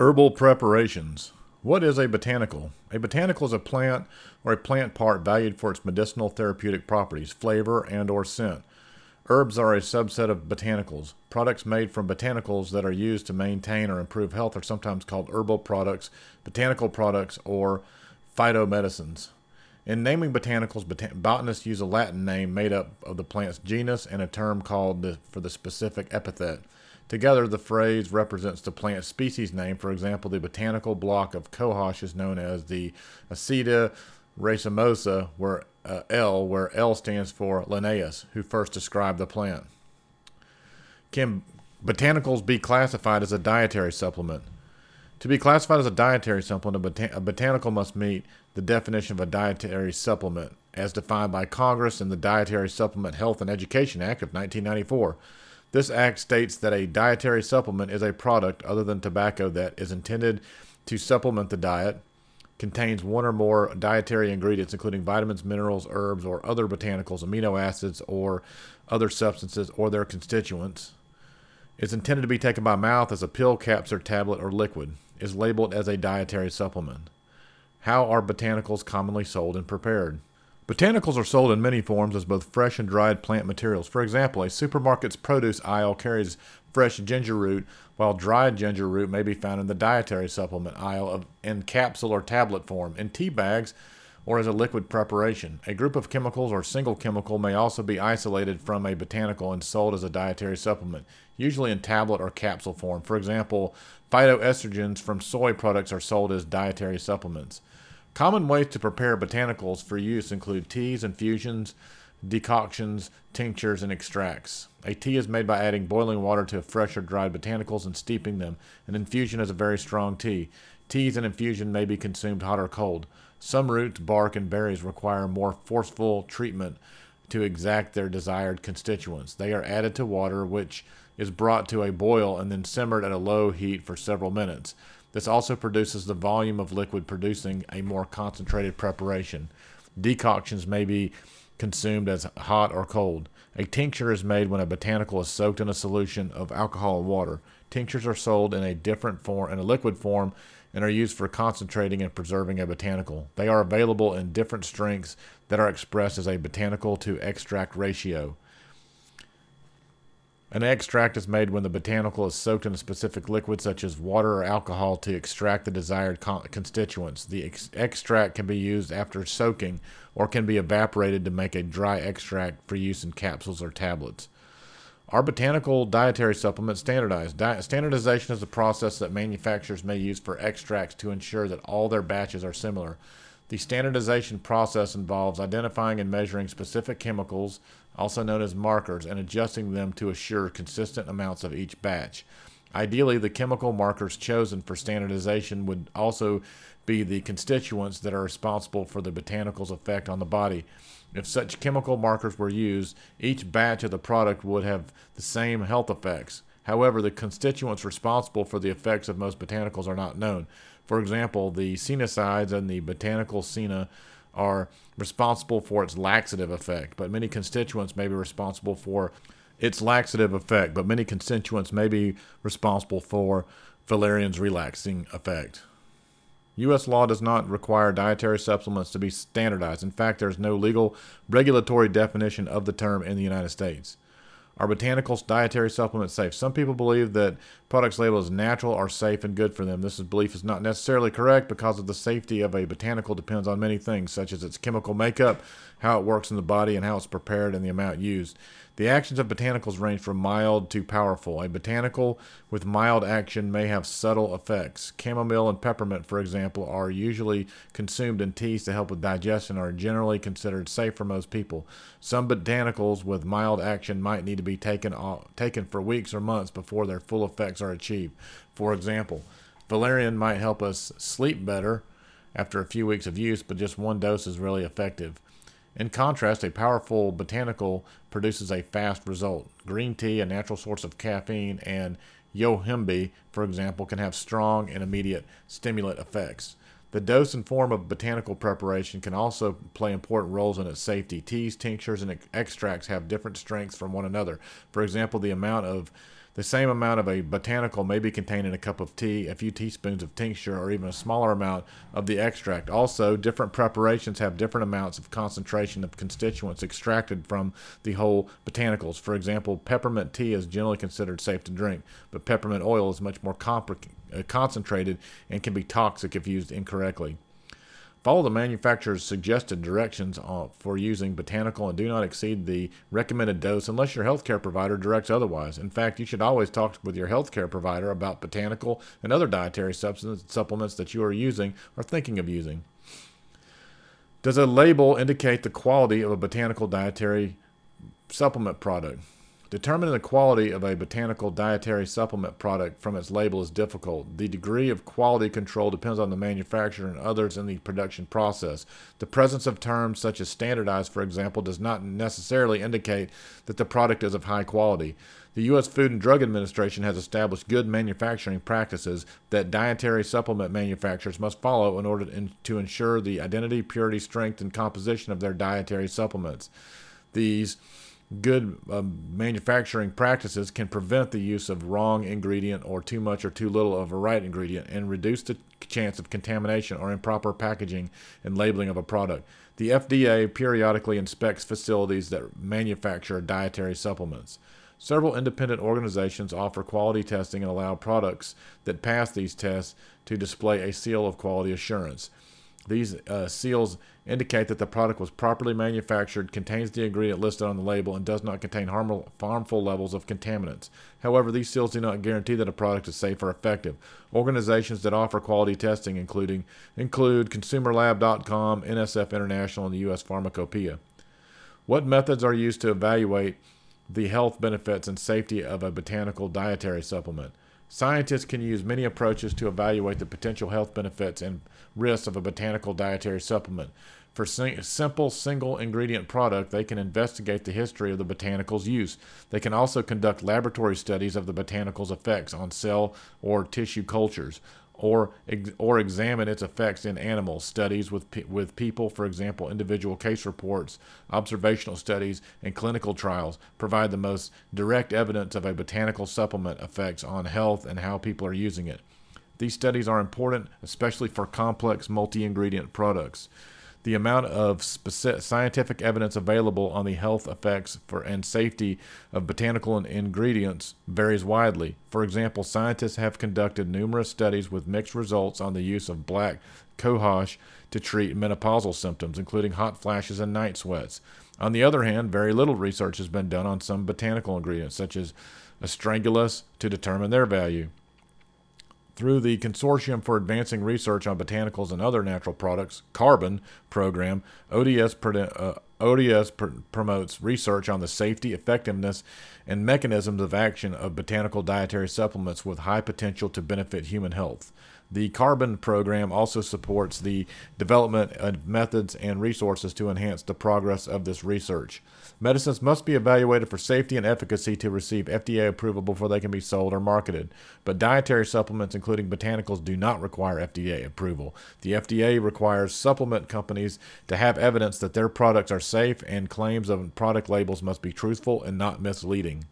Herbal preparations. What is a botanical? A botanical is a plant or a plant part valued for its medicinal therapeutic properties, flavor, and or scent. Herbs are a subset of botanicals. Products made from botanicals that are used to maintain or improve health are sometimes called herbal products, botanical products, or phytomedicines. In naming botanicals, bot- botanists use a Latin name made up of the plant's genus and a term called the, for the specific epithet. Together, the phrase represents the plant species name. For example, the botanical block of cohosh is known as the Actaea racemosa, where uh, L, where L stands for Linnaeus, who first described the plant. Can botanicals be classified as a dietary supplement? To be classified as a dietary supplement, a, a botanical must meet the definition of a dietary supplement as defined by Congress in the Dietary Supplement Health and Education Act of 1994. This act states that a dietary supplement is a product other than tobacco that is intended to supplement the diet, contains one or more dietary ingredients, including vitamins, minerals, herbs, or other botanicals, amino acids, or other substances or their constituents. Is intended to be taken by mouth as a pill, capsule, tablet, or liquid. Is labeled as a dietary supplement. How are botanicals commonly sold and prepared? Botanicals are sold in many forms as both fresh and dried plant materials. For example, a supermarket's produce aisle carries fresh ginger root, while dried ginger root may be found in the dietary supplement aisle of, in capsule or tablet form, in tea bags, or as a liquid preparation. A group of chemicals or single chemical may also be isolated from a botanical and sold as a dietary supplement, usually in tablet or capsule form. For example, phytoestrogens from soy products are sold as dietary supplements. Common ways to prepare botanicals for use include teas, infusions, decoctions, tinctures, and extracts. A tea is made by adding boiling water to fresh or dried botanicals and steeping them. An infusion is a very strong tea. Teas and infusion may be consumed hot or cold. Some roots, bark, and berries require more forceful treatment to exact their desired constituents. They are added to water, which is brought to a boil and then simmered at a low heat for several minutes. This also produces the volume of liquid producing a more concentrated preparation. Decoctions may be consumed as hot or cold. A tincture is made when a botanical is soaked in a solution of alcohol and water. Tinctures are sold in a different form in a liquid form and are used for concentrating and preserving a botanical. They are available in different strengths that are expressed as a botanical to extract ratio. An extract is made when the botanical is soaked in a specific liquid, such as water or alcohol, to extract the desired con- constituents. The ex- extract can be used after soaking or can be evaporated to make a dry extract for use in capsules or tablets. Are botanical dietary supplements standardized? Di- standardization is a process that manufacturers may use for extracts to ensure that all their batches are similar. The standardization process involves identifying and measuring specific chemicals, also known as markers, and adjusting them to assure consistent amounts of each batch. Ideally, the chemical markers chosen for standardization would also be the constituents that are responsible for the botanical's effect on the body. If such chemical markers were used, each batch of the product would have the same health effects. However, the constituents responsible for the effects of most botanicals are not known. For example, the sennosides and the botanical senna are responsible for its laxative effect, but many constituents may be responsible for its laxative effect, but many constituents may be responsible for valerian's relaxing effect. U.S. law does not require dietary supplements to be standardized. In fact, there is no legal regulatory definition of the term in the United States. Are botanicals dietary supplements safe? Some people believe that products labeled as natural are safe and good for them. This belief is not necessarily correct because of the safety of a botanical depends on many things, such as its chemical makeup, how it works in the body, and how it's prepared and the amount used. The actions of botanicals range from mild to powerful. A botanical with mild action may have subtle effects. Chamomile and peppermint, for example, are usually consumed in teas to help with digestion and are generally considered safe for most people. Some botanicals with mild action might need to be taken taken for weeks or months before their full effects are achieved. For example, valerian might help us sleep better after a few weeks of use, but just one dose is really effective. In contrast, a powerful botanical produces a fast result. Green tea, a natural source of caffeine, and yohimbe, for example, can have strong and immediate stimulant effects. The dose and form of botanical preparation can also play important roles in its safety. Teas, tinctures, and extracts have different strengths from one another. For example, the amount of The same amount of a botanical may be contained in a cup of tea, a few teaspoons of tincture, or even a smaller amount of the extract. Also, different preparations have different amounts of concentration of constituents extracted from the whole botanicals. For example, peppermint tea is generally considered safe to drink, but peppermint oil is much more uh, concentrated and can be toxic if used incorrectly. Follow the manufacturer's suggested directions for using botanical and do not exceed the recommended dose unless your healthcare provider directs otherwise. In fact, you should always talk with your healthcare provider about botanical and other dietary substances supplements that you are using or thinking of using. Does a label indicate the quality of a botanical dietary supplement product? Determining the quality of a botanical dietary supplement product from its label is difficult. The degree of quality control depends on the manufacturer and others in the production process. The presence of terms such as standardized, for example, does not necessarily indicate that the product is of high quality. The U.S. Food and Drug Administration has established good manufacturing practices that dietary supplement manufacturers must follow in order to ensure the identity, purity, strength, and composition of their dietary supplements. These good uh, manufacturing practices can prevent the use of wrong ingredient or too much or too little of a right ingredient and reduce the chance of contamination or improper packaging and labeling of a product. The FDA periodically inspects facilities that manufacture dietary supplements. Several independent organizations offer quality testing and allow products that pass these tests to display a seal of quality assurance. These uh, seals indicate that the product was properly manufactured, contains the ingredient listed on the label, and does not contain harmful, harmful levels of contaminants. However, these seals do not guarantee that a product is safe or effective. Organizations that offer quality testing including include ConsumerLab.com, NSF International, and the U.S. Pharmacopoeia. What methods are used to evaluate the health benefits and safety of a botanical dietary supplement? Scientists can use many approaches to evaluate the potential health benefits and risks of a botanical dietary supplement. For a simple single ingredient product, they can investigate the history of the botanical's use. They can also conduct laboratory studies of the botanical's effects on cell or tissue cultures or or examine its effects in animals. Studies with with people, for example, individual case reports, observational studies, and clinical trials provide the most direct evidence of a botanical supplement effects on health and how people are using it. These studies are important, especially for complex multi-ingredient products the amount of specific scientific evidence available on the health effects for and safety of botanical ingredients varies widely. For example, scientists have conducted numerous studies with mixed results on the use of black cohosh to treat menopausal symptoms, including hot flashes and night sweats. On the other hand, very little research has been done on some botanical ingredients, such as astragalus, to determine their value. Through the Consortium for Advancing Research on Botanicals and Other Natural Products, CARBON program, ODS, uh, ODS pr- promotes research on the safety, effectiveness, and mechanisms of action of botanical dietary supplements with high potential to benefit human health. The Carbon program also supports the development of methods and resources to enhance the progress of this research. Medicines must be evaluated for safety and efficacy to receive FDA approval before they can be sold or marketed. But dietary supplements, including botanicals, do not require FDA approval. The FDA requires supplement companies to have evidence that their products are safe, and claims of product labels must be truthful and not misleading.